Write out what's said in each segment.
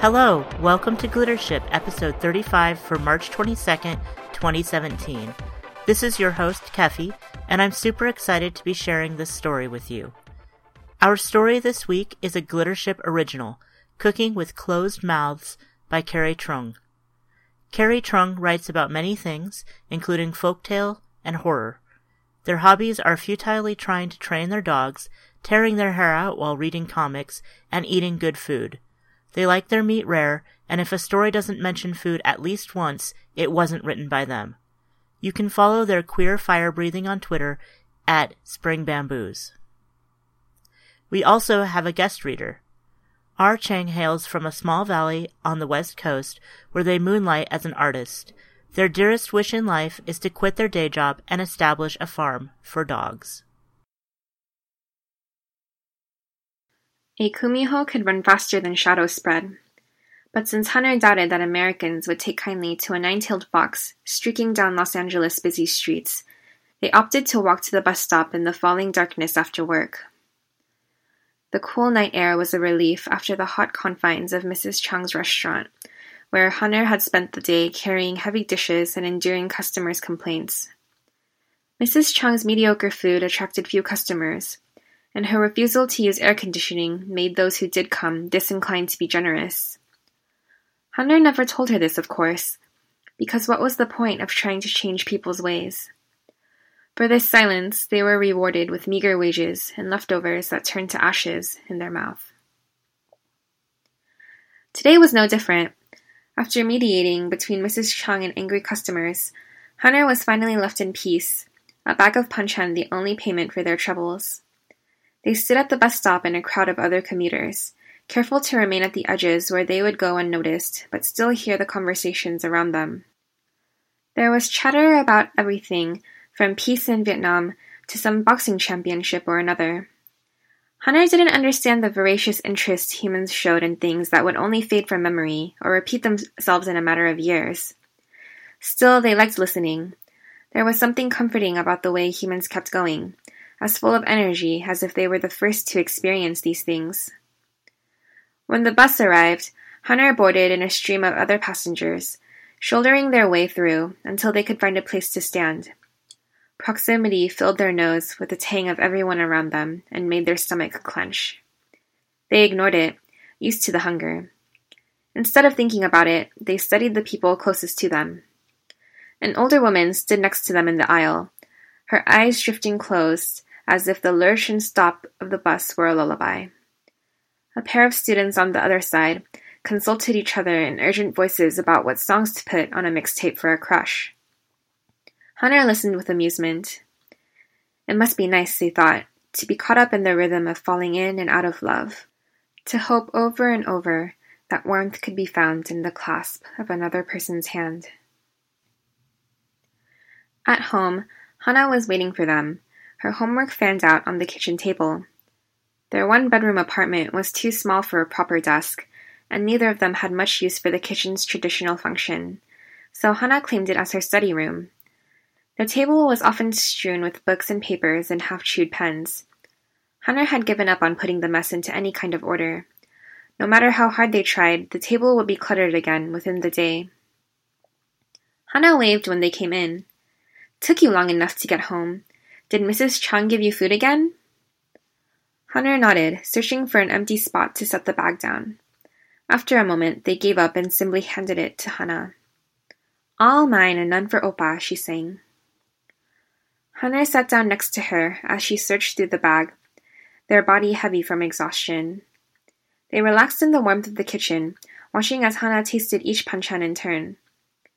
Hello, welcome to Glittership, episode 35 for March 22nd, 2017. This is your host, Keffy, and I'm super excited to be sharing this story with you. Our story this week is a Glittership original, Cooking with Closed Mouths by Carrie Trung. Carrie Trung writes about many things, including folktale and horror. Their hobbies are futilely trying to train their dogs, tearing their hair out while reading comics, and eating good food. They like their meat rare, and if a story doesn't mention food at least once, it wasn't written by them. You can follow their queer fire breathing on Twitter at Spring Bamboos. We also have a guest reader. R. Chang hails from a small valley on the west coast where they moonlight as an artist. Their dearest wish in life is to quit their day job and establish a farm for dogs. A kumiho could run faster than shadow spread. But since Hunter doubted that Americans would take kindly to a nine-tailed fox streaking down Los Angeles' busy streets, they opted to walk to the bus stop in the falling darkness after work. The cool night air was a relief after the hot confines of Mrs. Chung's restaurant, where Hunter had spent the day carrying heavy dishes and enduring customers' complaints. Mrs. Chung's mediocre food attracted few customers, and her refusal to use air conditioning made those who did come disinclined to be generous. Hunter never told her this, of course, because what was the point of trying to change people's ways? For this silence, they were rewarded with meager wages and leftovers that turned to ashes in their mouth. Today was no different. After mediating between Mrs. Chung and angry customers, Hunter was finally left in peace, a bag of panchan the only payment for their troubles. They stood at the bus stop in a crowd of other commuters, careful to remain at the edges where they would go unnoticed, but still hear the conversations around them. There was chatter about everything, from peace in Vietnam to some boxing championship or another. Hunter didn't understand the voracious interest humans showed in things that would only fade from memory or repeat themselves in a matter of years. Still, they liked listening. There was something comforting about the way humans kept going, as full of energy as if they were the first to experience these things. When the bus arrived, Hunter boarded in a stream of other passengers, shouldering their way through until they could find a place to stand. Proximity filled their nose with the tang of everyone around them and made their stomach clench. They ignored it, used to the hunger. Instead of thinking about it, they studied the people closest to them. An older woman stood next to them in the aisle, her eyes drifting closed as if the lurch and stop of the bus were a lullaby. A pair of students on the other side consulted each other in urgent voices about what songs to put on a mixtape for a crush. Hunter listened with amusement. It must be nice, they thought, to be caught up in the rhythm of falling in and out of love, to hope over and over that warmth could be found in the clasp of another person's hand. At home, Hana was waiting for them, her homework fanned out on the kitchen table. Their one-bedroom apartment was too small for a proper desk, and neither of them had much use for the kitchen's traditional function, so Hana claimed it as her study room. The table was often strewn with books and papers and half-chewed pens. Hunter had given up on putting the mess into any kind of order. No matter how hard they tried, the table would be cluttered again within the day. Hana waved when they came in. Took you long enough to get home. Did Mrs. Chung give you food again? Hunter nodded, searching for an empty spot to set the bag down. After a moment, they gave up and simply handed it to Hana. All mine and none for Oppa, she sang. Hunter sat down next to her as she searched through the bag, their body heavy from exhaustion. They relaxed in the warmth of the kitchen, watching as Hana tasted each panchan in turn.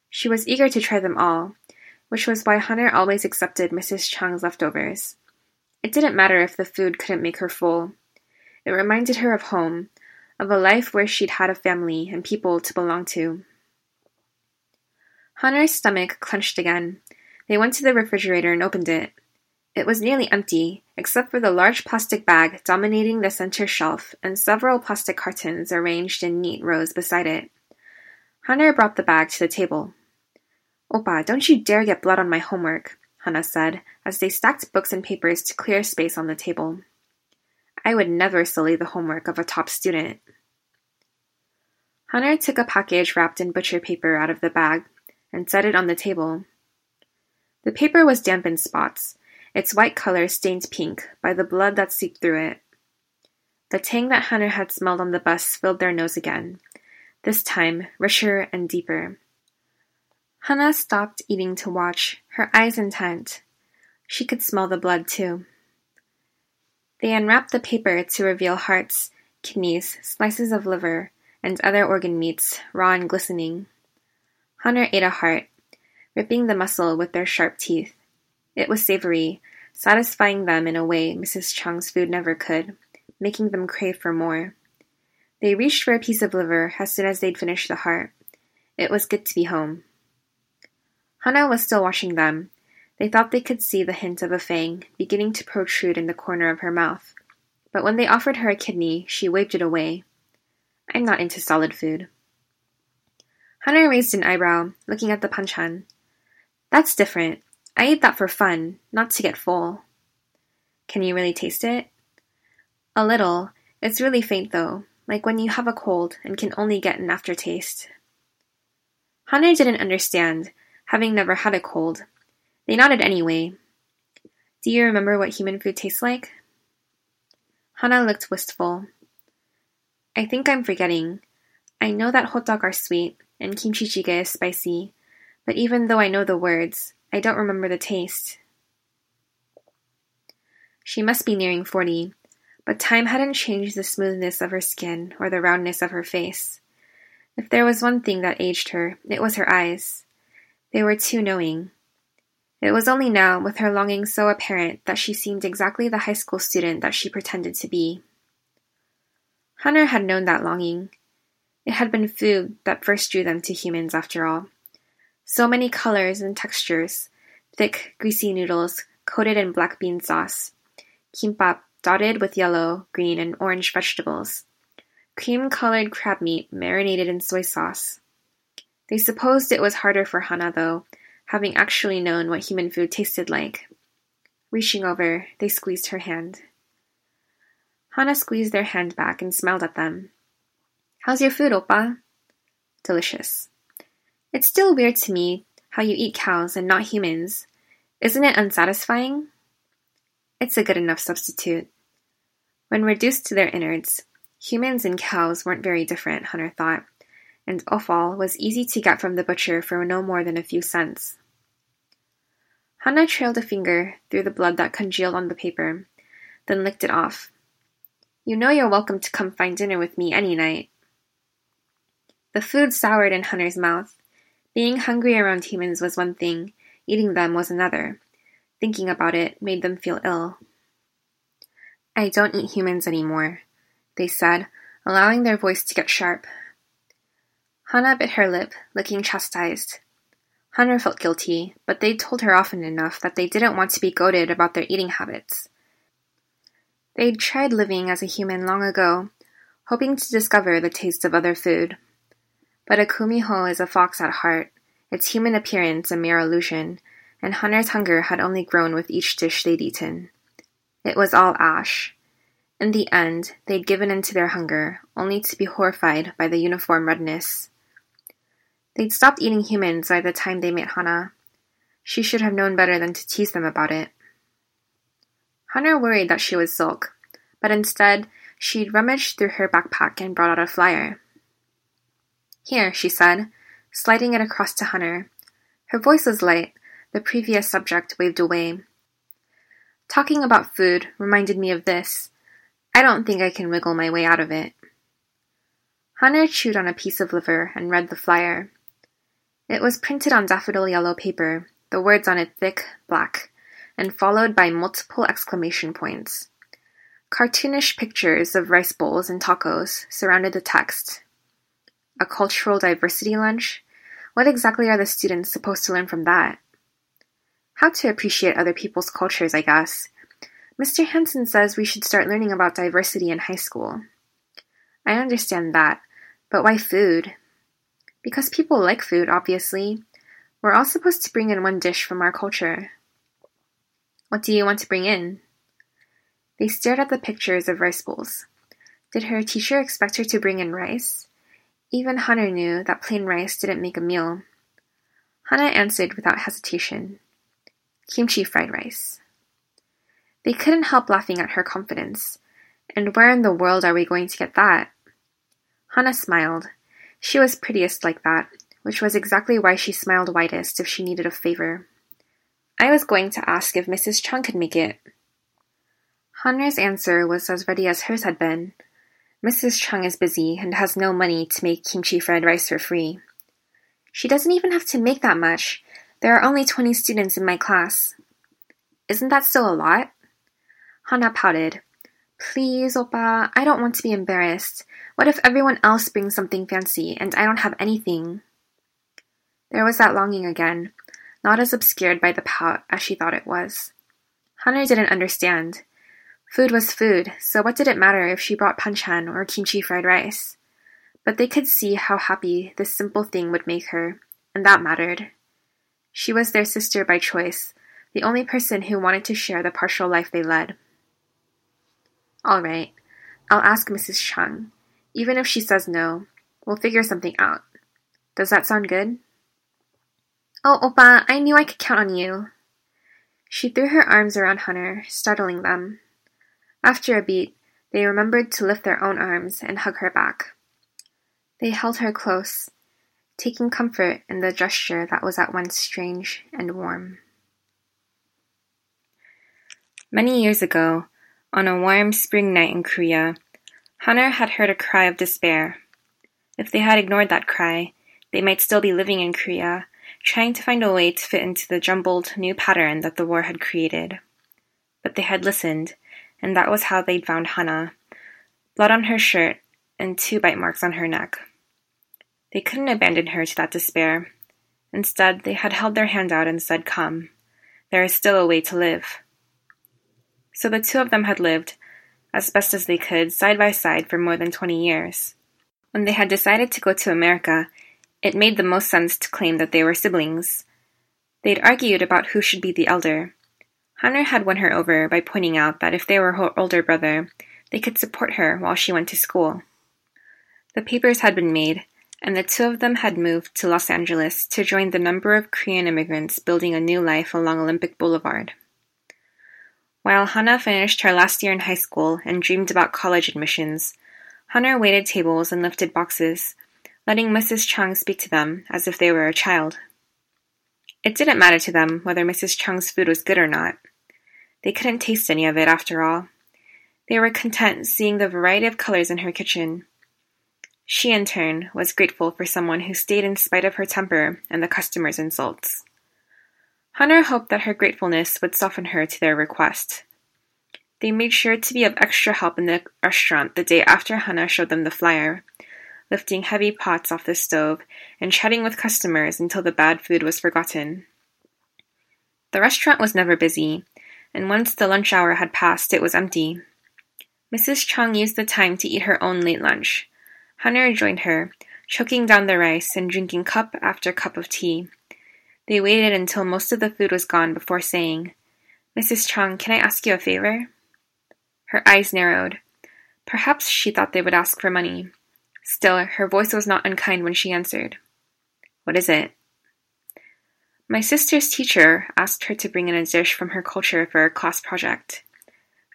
She was eager to try them all, which was why Hunter always accepted Mrs. Chung's leftovers. It didn't matter if the food couldn't make her full. It reminded her of home, of a life where she'd had a family and people to belong to. Hunter's stomach clenched again. They went to the refrigerator and opened it. It was nearly empty, except for the large plastic bag dominating the center shelf and several plastic cartons arranged in neat rows beside it. Hunter brought the bag to the table. Oppa, don't you dare get blood on my homework, Hana said, as they stacked books and papers to clear space on the table. I would never sully the homework of a top student. Hunter took a package wrapped in butcher paper out of the bag and set it on the table. The paper was damp in spots, its white color stained pink by the blood that seeped through it. The tang that Hunter had smelled on the bus filled their nose again, this time richer and deeper. Hana stopped eating to watch, her eyes intent. She could smell the blood too. They unwrapped the paper to reveal hearts, kidneys, slices of liver, and other organ meats, raw and glistening. Hunter ate a heart, ripping the muscle with their sharp teeth. It was savory, satisfying them in a way Mrs. Chung's food never could, making them crave for more. They reached for a piece of liver as soon as they'd finished the heart. It was good to be home. Hana was still watching them. They thought they could see the hint of a fang beginning to protrude in the corner of her mouth. But when they offered her a kidney, she waved it away. I'm not into solid food. Hunter raised an eyebrow, looking at the panchan. That's different. I eat that for fun, not to get full. Can you really taste it? A little. It's really faint, though, like when you have a cold and can only get an aftertaste. Hunter didn't understand, having never had a cold. They nodded anyway. Do you remember what human food tastes like? Hana looked wistful. I think I'm forgetting. I know that hot dog are sweet and kimchi jjigae is spicy, but even though I know the words, I don't remember the taste. She must be nearing forty, but time hadn't changed the smoothness of her skin or the roundness of her face. If there was one thing that aged her, it was her eyes. They were too knowing. It was only now, with her longing so apparent, that she seemed exactly the high school student that she pretended to be. Hunter had known that longing. It had been food that first drew them to humans, after all. So many colors and textures thick, greasy noodles coated in black bean sauce, kimbap dotted with yellow, green, and orange vegetables, cream colored crab meat marinated in soy sauce. They supposed it was harder for Hana, though, having actually known what human food tasted like. Reaching over, they squeezed her hand. Hana squeezed their hand back and smiled at them. How's your food, Oppa? Delicious. It's still weird to me how you eat cows and not humans. Isn't it unsatisfying? It's a good enough substitute. When reduced to their innards, humans and cows weren't very different, Hunter thought and offal was easy to get from the butcher for no more than a few cents. Hana trailed a finger through the blood that congealed on the paper, then licked it off. You know you're welcome to come find dinner with me any night. The food soured in Hunter's mouth. Being hungry around humans was one thing, eating them was another. Thinking about it made them feel ill. I don't eat humans anymore, they said, allowing their voice to get sharp, Hana bit her lip, looking chastised. Hunter felt guilty, but they'd told her often enough that they didn't want to be goaded about their eating habits. They'd tried living as a human long ago, hoping to discover the taste of other food. But a kumiho is a fox at heart, its human appearance a mere illusion, and Hunter's hunger had only grown with each dish they'd eaten. It was all ash. In the end, they'd given in to their hunger, only to be horrified by the uniform redness. They'd stopped eating humans by the time they met Hana. She should have known better than to tease them about it. Hana worried that she would sulk, but instead, she'd rummaged through her backpack and brought out a flyer. Here, she said, sliding it across to Hunter. Her voice was light, the previous subject waved away. Talking about food reminded me of this. I don't think I can wiggle my way out of it. Hunter chewed on a piece of liver and read the flyer. It was printed on daffodil yellow paper, the words on it thick, black, and followed by multiple exclamation points. Cartoonish pictures of rice bowls and tacos surrounded the text. A cultural diversity lunch? What exactly are the students supposed to learn from that? How to appreciate other people's cultures, I guess. Mr. Hansen says we should start learning about diversity in high school. I understand that, but why food? Because people like food, obviously. We're all supposed to bring in one dish from our culture. What do you want to bring in? They stared at the pictures of rice bowls. Did her teacher expect her to bring in rice? Even Hunter knew that plain rice didn't make a meal. Hana answered without hesitation. Kimchi fried rice. They couldn't help laughing at her confidence. And where in the world are we going to get that? Hana smiled. She was prettiest like that, which was exactly why she smiled widest if she needed a favor. I was going to ask if Mrs. Chung could make it. Hunter's answer was as ready as hers had been. Mrs. Chung is busy and has no money to make kimchi fried rice for free. She doesn't even have to make that much. There are only 20 students in my class. Isn't that still a lot? Hana pouted. Please, Oppa, I don't want to be embarrassed. What if everyone else brings something fancy and I don't have anything? There was that longing again, not as obscured by the pout as she thought it was. Hunter didn't understand. Food was food, so what did it matter if she brought panchan or kimchi fried rice? But they could see how happy this simple thing would make her, and that mattered. She was their sister by choice, the only person who wanted to share the partial life they led. All right, I'll ask Mrs. Chung. Even if she says no, we'll figure something out. Does that sound good? Oh, Oppa, I knew I could count on you. She threw her arms around Hunter, startling them. After a beat, they remembered to lift their own arms and hug her back. They held her close, taking comfort in the gesture that was at once strange and warm. Many years ago, on a warm spring night in Korea, Hunter had heard a cry of despair. If they had ignored that cry, they might still be living in Korea, trying to find a way to fit into the jumbled new pattern that the war had created. But they had listened, and that was how they'd found Hana blood on her shirt and two bite marks on her neck. They couldn't abandon her to that despair. Instead, they had held their hand out and said, Come. There is still a way to live. So the two of them had lived, as best as they could, side by side for more than twenty years. When they had decided to go to America, it made the most sense to claim that they were siblings. They'd argued about who should be the elder. Hunter had won her over by pointing out that if they were her older brother, they could support her while she went to school. The papers had been made, and the two of them had moved to Los Angeles to join the number of Korean immigrants building a new life along Olympic Boulevard. While Hana finished her last year in high school and dreamed about college admissions, Hunter waited tables and lifted boxes, letting Mrs. Chung speak to them as if they were a child. It didn't matter to them whether Mrs. Chung's food was good or not. They couldn't taste any of it, after all. They were content seeing the variety of colors in her kitchen. She, in turn, was grateful for someone who stayed in spite of her temper and the customers' insults. Hunter hoped that her gratefulness would soften her to their request. They made sure to be of extra help in the restaurant the day after Hana showed them the flyer, lifting heavy pots off the stove and chatting with customers until the bad food was forgotten. The restaurant was never busy, and once the lunch hour had passed, it was empty. Mrs. Chung used the time to eat her own late lunch. Hunter joined her, choking down the rice and drinking cup after cup of tea. They waited until most of the food was gone before saying, Mrs. Chung, can I ask you a favor? Her eyes narrowed. Perhaps she thought they would ask for money. Still, her voice was not unkind when she answered. What is it? My sister's teacher asked her to bring in a dish from her culture for a class project.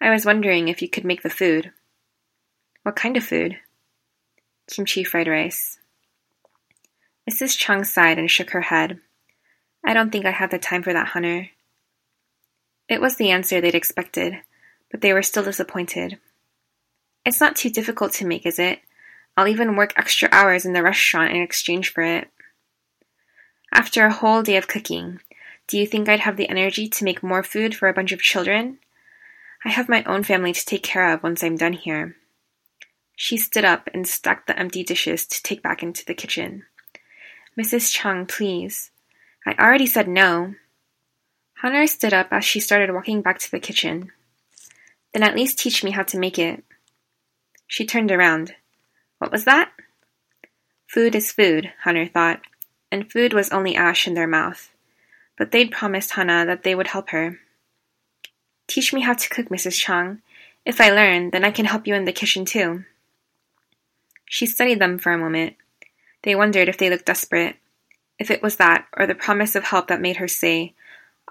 I was wondering if you could make the food. What kind of food? Kimchi fried rice. Mrs. Chung sighed and shook her head. I don't think I have the time for that, Hunter. It was the answer they'd expected, but they were still disappointed. It's not too difficult to make, is it? I'll even work extra hours in the restaurant in exchange for it. After a whole day of cooking, do you think I'd have the energy to make more food for a bunch of children? I have my own family to take care of once I'm done here. She stood up and stacked the empty dishes to take back into the kitchen. Mrs. Chung, please. I already said no. Hunter stood up as she started walking back to the kitchen. Then at least teach me how to make it. She turned around. What was that? Food is food, Hunter thought, and food was only ash in their mouth. But they'd promised Hana that they would help her. Teach me how to cook, Mrs. Chung. If I learn, then I can help you in the kitchen too. She studied them for a moment. They wondered if they looked desperate, if it was that or the promise of help that made her say,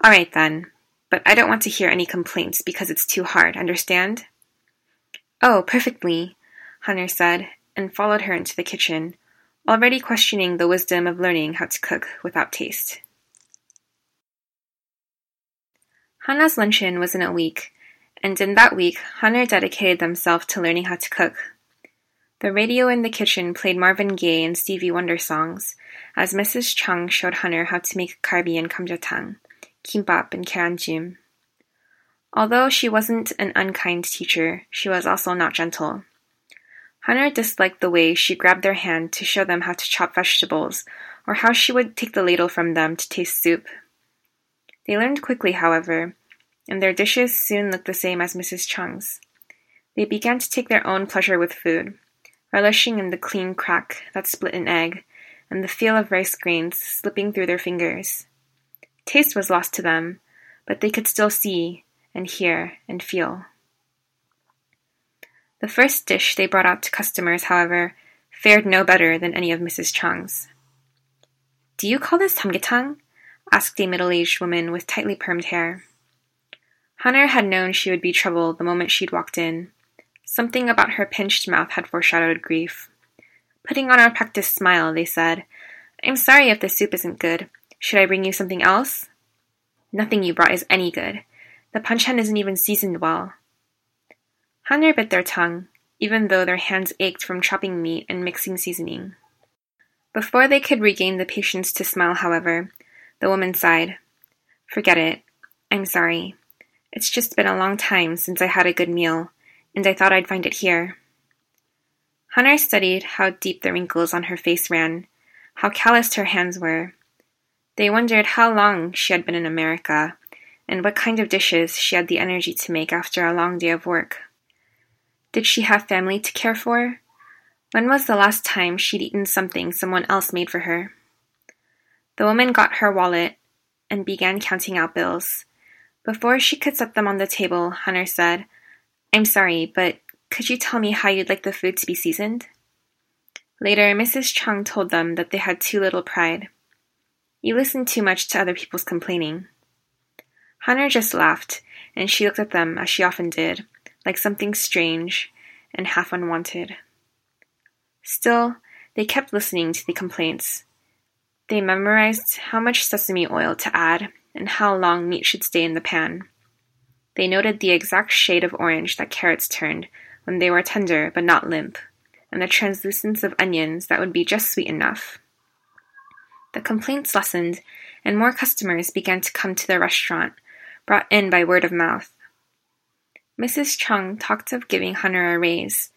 All right then, but I don't want to hear any complaints because it's too hard, understand? Oh, perfectly, Hunter said, and followed her into the kitchen, already questioning the wisdom of learning how to cook without taste. Hana's luncheon was in a week, and in that week Hunter dedicated themselves to learning how to cook. The radio in the kitchen played Marvin Gaye and Stevie Wonder songs, as Mrs. Chung showed Hunter how to make karbi and gamjatang, kimbap and gyeranjjim. Although she wasn't an unkind teacher, she was also not gentle. Hunter disliked the way she grabbed their hand to show them how to chop vegetables, or how she would take the ladle from them to taste soup. They learned quickly, however, and their dishes soon looked the same as Mrs. Chung's. They began to take their own pleasure with food, relishing in the clean crack that split an egg, and the feel of rice grains slipping through their fingers. Taste was lost to them, but they could still see, and hear, and feel. The first dish they brought out to customers, however, fared no better than any of Mrs. Chung's. Do you call this samgyetang? asked a middle-aged woman with tightly permed hair. Hunter had known she would be trouble the moment she'd walked in. Something about her pinched mouth had foreshadowed grief. Putting on a practiced smile, they said, I'm sorry if the soup isn't good. Should I bring you something else? Nothing you brought is any good. The panchan isn't even seasoned well. Hunter bit their tongue, even though their hands ached from chopping meat and mixing seasoning. Before they could regain the patience to smile, however, the woman sighed. Forget it. I'm sorry. It's just been a long time since I had a good meal, and I thought I'd find it here. Hunter studied how deep the wrinkles on her face ran, how calloused her hands were. They wondered how long she had been in America, and what kind of dishes she had the energy to make after a long day of work. Did she have family to care for? When was the last time she'd eaten something someone else made for her? The woman got her wallet and began counting out bills. Before she could set them on the table, Hunter said, I'm sorry, but could you tell me how you'd like the food to be seasoned? Later, Mrs. Chung told them that they had too little pride. You listen too much to other people's complaining. Hunter just laughed, and she looked at them as she often did, like something strange and half unwanted. Still, they kept listening to the complaints. They memorized how much sesame oil to add and how long meat should stay in the pan. They noted the exact shade of orange that carrots turned when they were tender but not limp, and the translucence of onions that would be just sweet enough. The complaints lessened, and more customers began to come to the restaurant, brought in by word of mouth. Mrs. Chung talked of giving Hunter a raise.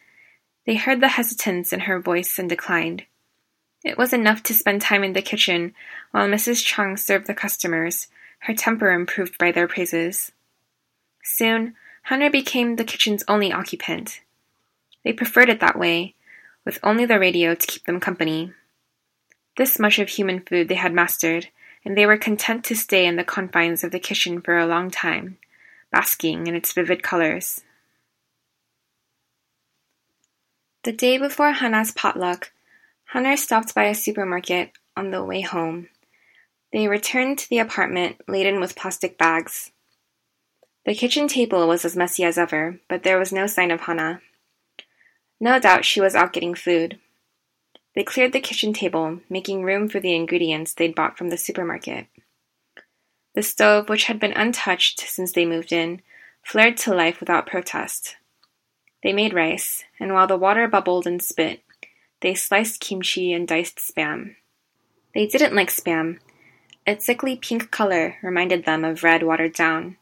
They heard the hesitance in her voice and declined. It was enough to spend time in the kitchen while Mrs. Chung served the customers, her temper improved by their praises. Soon, Hunter became the kitchen's only occupant. They preferred it that way, with only the radio to keep them company. This much of human food they had mastered, and they were content to stay in the confines of the kitchen for a long time, basking in its vivid colors. The day before Hana's potluck, Hunter stopped by a supermarket on the way home. They returned to the apartment laden with plastic bags. The kitchen table was as messy as ever, but there was no sign of Hana. No doubt she was out getting food. They cleared the kitchen table, making room for the ingredients they'd bought from the supermarket. The stove, which had been untouched since they moved in, flared to life without protest. They made rice, and while the water bubbled and spit, they sliced kimchi and diced spam. They didn't like spam. Its sickly pink color reminded them of red watered down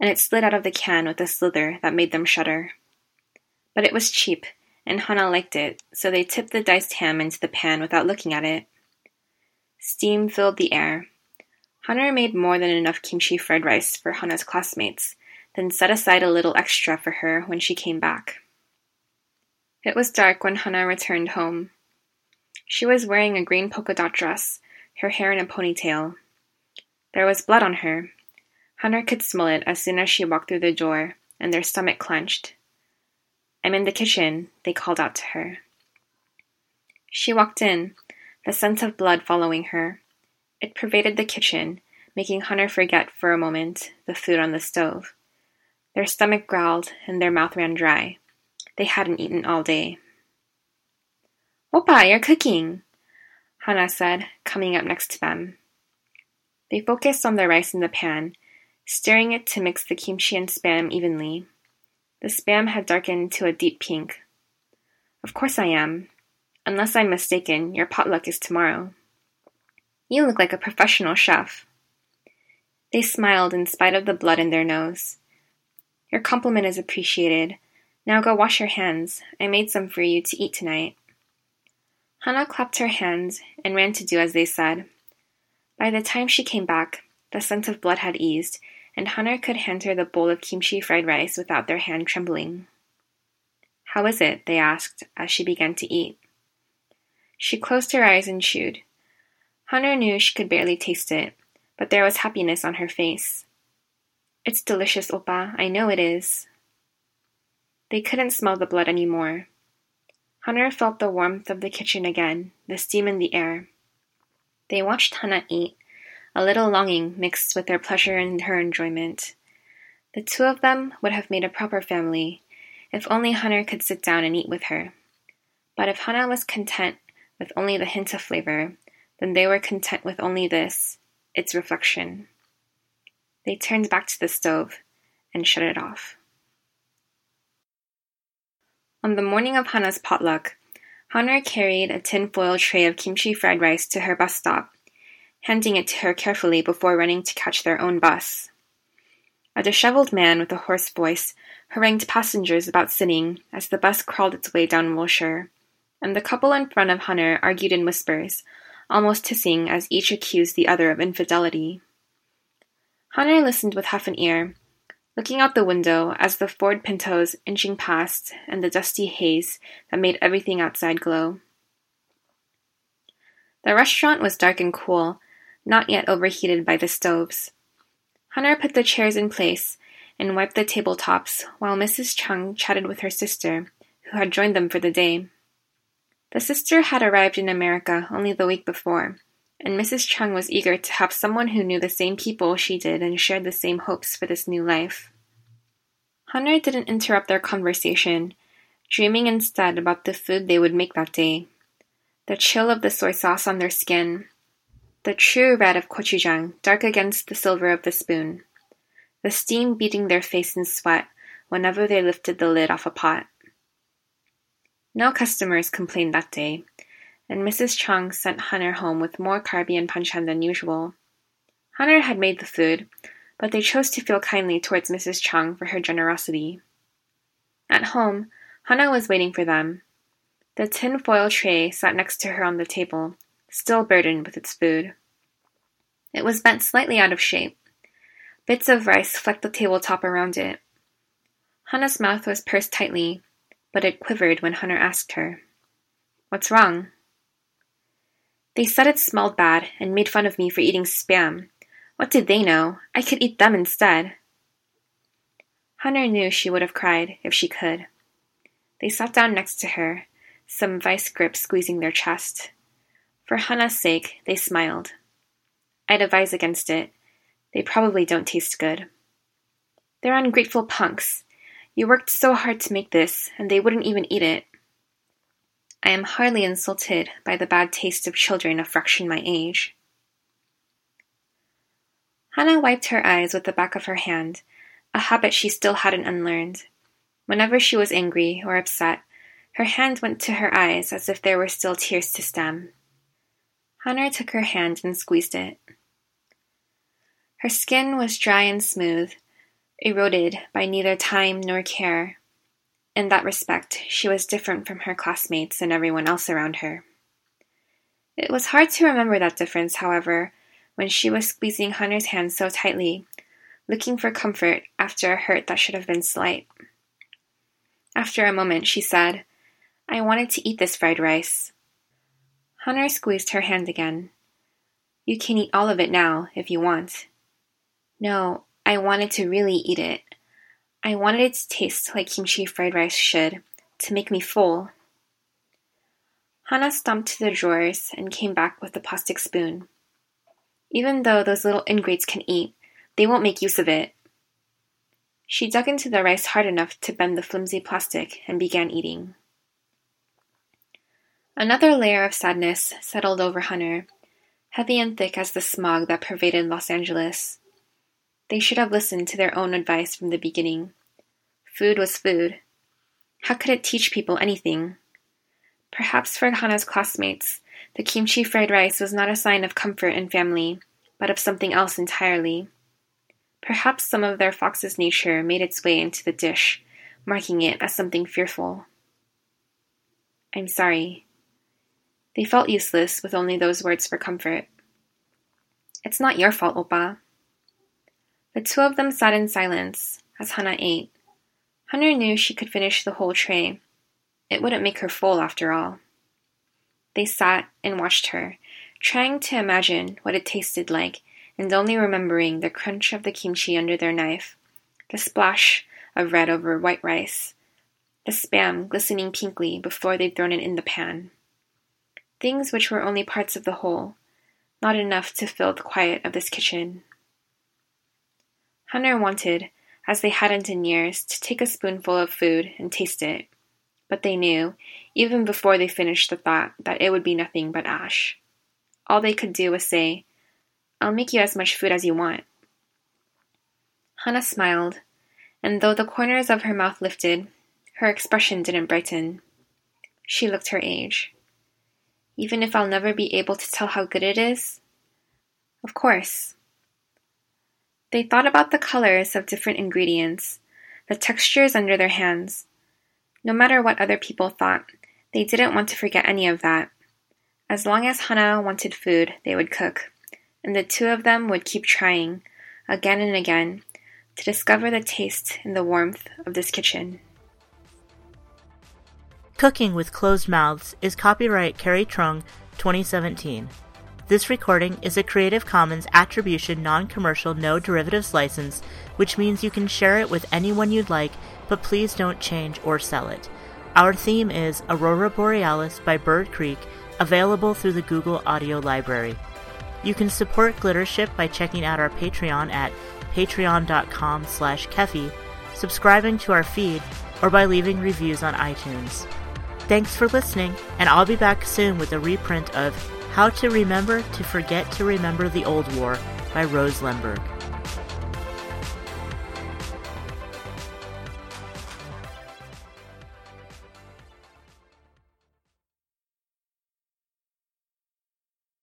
and it slid out of the can with a slither that made them shudder. But it was cheap, and Hana liked it, so they tipped the diced ham into the pan without looking at it. Steam filled the air. Hunter made more than enough kimchi fried rice for Hana's classmates, then set aside a little extra for her when she came back. It was dark when Hana returned home. She was wearing a green polka dot dress, her hair in a ponytail. There was blood on her, Hunter could smell it as soon as she walked through the door, and their stomach clenched. I'm in the kitchen, they called out to her. She walked in, the scent of blood following her. It pervaded the kitchen, making Hunter forget for a moment the food on the stove. Their stomach growled and their mouth ran dry. They hadn't eaten all day. Oppa, you're cooking, Hana said, coming up next to them. They focused on the rice in the pan, stirring it to mix the kimchi and spam evenly. The spam had darkened to a deep pink. Of course I am. Unless I'm mistaken, your potluck is tomorrow. You look like a professional chef. They smiled in spite of the blood in their nose. Your compliment is appreciated. Now go wash your hands. I made some for you to eat tonight. Hana clapped her hands and ran to do as they said. By the time she came back, the scent of blood had eased, and Hunter could hand her the bowl of kimchi fried rice without their hand trembling. How is it? they asked as she began to eat. She closed her eyes and chewed. Hunter knew she could barely taste it, but there was happiness on her face. It's delicious, Oppa. I know it is. They couldn't smell the blood any more. Hunter felt the warmth of the kitchen again, the steam in the air. They watched Hana eat, a little longing mixed with their pleasure and her enjoyment. The two of them would have made a proper family, if only Hunter could sit down and eat with her. But if Hana was content with only the hint of flavor, then they were content with only this, its reflection. They turned back to the stove and shut it off. On the morning of Hana's potluck, Hunter carried a tin-foil tray of kimchi fried rice to her bus stop, handing it to her carefully before running to catch their own bus. A disheveled man with a hoarse voice harangued passengers about sitting as the bus crawled its way down Wilshire, and the couple in front of Hunter argued in whispers, almost hissing as each accused the other of infidelity. Hunter listened with half an ear, looking out the window as the Ford Pintos inching past and the dusty haze that made everything outside glow. The restaurant was dark and cool, not yet overheated by the stoves. Hunter put the chairs in place and wiped the tabletops while Mrs. Chung chatted with her sister, who had joined them for the day. The sister had arrived in America only the week before, and Mrs. Chung was eager to have someone who knew the same people she did and shared the same hopes for this new life. Hunter didn't interrupt their conversation, dreaming instead about the food they would make that day. The chill of the soy sauce on their skin, the true red of gochujang dark against the silver of the spoon, the steam beating their face in sweat whenever they lifted the lid off a pot. No customers complained that day, and Mrs. Chung sent Hunter home with more karbi and panchan than usual. Hunter had made the food, but they chose to feel kindly towards Mrs. Chung for her generosity. At home, Hana was waiting for them. The tin foil tray sat next to her on the table, still burdened with its food. It was bent slightly out of shape. Bits of rice flecked the tabletop around it. Hana's mouth was pursed tightly, but it quivered when Hunter asked her, What's wrong? They said it smelled bad and made fun of me for eating spam. What did they know? I could eat them instead. Hunter knew she would have cried if she could. They sat down next to her, some vice grip squeezing their chest. For Hana's sake, they smiled. I'd advise against it. They probably don't taste good. They're ungrateful punks. You worked so hard to make this, and they wouldn't even eat it. I am hardly insulted by the bad taste of children a fraction my age. Hana wiped her eyes with the back of her hand, a habit she still hadn't unlearned. Whenever she was angry or upset, her hand went to her eyes as if there were still tears to stem. Hunter took her hand and squeezed it. Her skin was dry and smooth, eroded by neither time nor care, in that respect, she was different from her classmates and everyone else around her. It was hard to remember that difference, however, when she was squeezing Hunter's hand so tightly, looking for comfort after a hurt that should have been slight. After a moment, she said, I wanted to eat this fried rice. Hunter squeezed her hand again. You can eat all of it now, if you want. No, I wanted to really eat it. I wanted it to taste like kimchi fried rice should, to make me full. Hana stomped to the drawers and came back with a plastic spoon. Even though those little ingrates can eat, they won't make use of it. She dug into the rice hard enough to bend the flimsy plastic and began eating. Another layer of sadness settled over Hunter, heavy and thick as the smog that pervaded Los Angeles. They should have listened to their own advice from the beginning. Food was food. How could it teach people anything? Perhaps for Hana's classmates, the kimchi fried rice was not a sign of comfort and family, but of something else entirely. Perhaps some of their fox's nature made its way into the dish, marking it as something fearful. I'm sorry. They felt useless with only those words for comfort. It's not your fault, Oppa. The two of them sat in silence as Hana ate. Hunter knew she could finish the whole tray. It wouldn't make her full, after all. They sat and watched her, trying to imagine what it tasted like and only remembering the crunch of the kimchi under their knife, the splash of red over white rice, the spam glistening pinkly before they'd thrown it in the pan. Things which were only parts of the whole, not enough to fill the quiet of this kitchen. Hunter wanted, as they hadn't in years, to take a spoonful of food and taste it, but they knew, even before they finished the thought, that it would be nothing but ash. All they could do was say, I'll make you as much food as you want. Hana smiled, and though the corners of her mouth lifted, her expression didn't brighten. She looked her age. Even if I'll never be able to tell how good it is? Of course. They thought about the colors of different ingredients, the textures under their hands. No matter what other people thought, they didn't want to forget any of that. As long as Hana wanted food, they would cook and the two of them would keep trying, again and again, to discover the taste and the warmth of this kitchen. Cooking with Closed Mouths is copyright Carrie Trung 2017. This recording is a Creative Commons Attribution Non Commercial No Derivatives license, which means you can share it with anyone you'd like, but please don't change or sell it. Our theme is Aurora Borealis by Bird Creek, available through the Google Audio Library. You can support Glittership by checking out our Patreon at patreon.com slash keffy, subscribing to our feed, or by leaving reviews on iTunes. Thanks for listening, and I'll be back soon with a reprint of How to Remember to Forget to Remember the Old War by Rose Lemberg.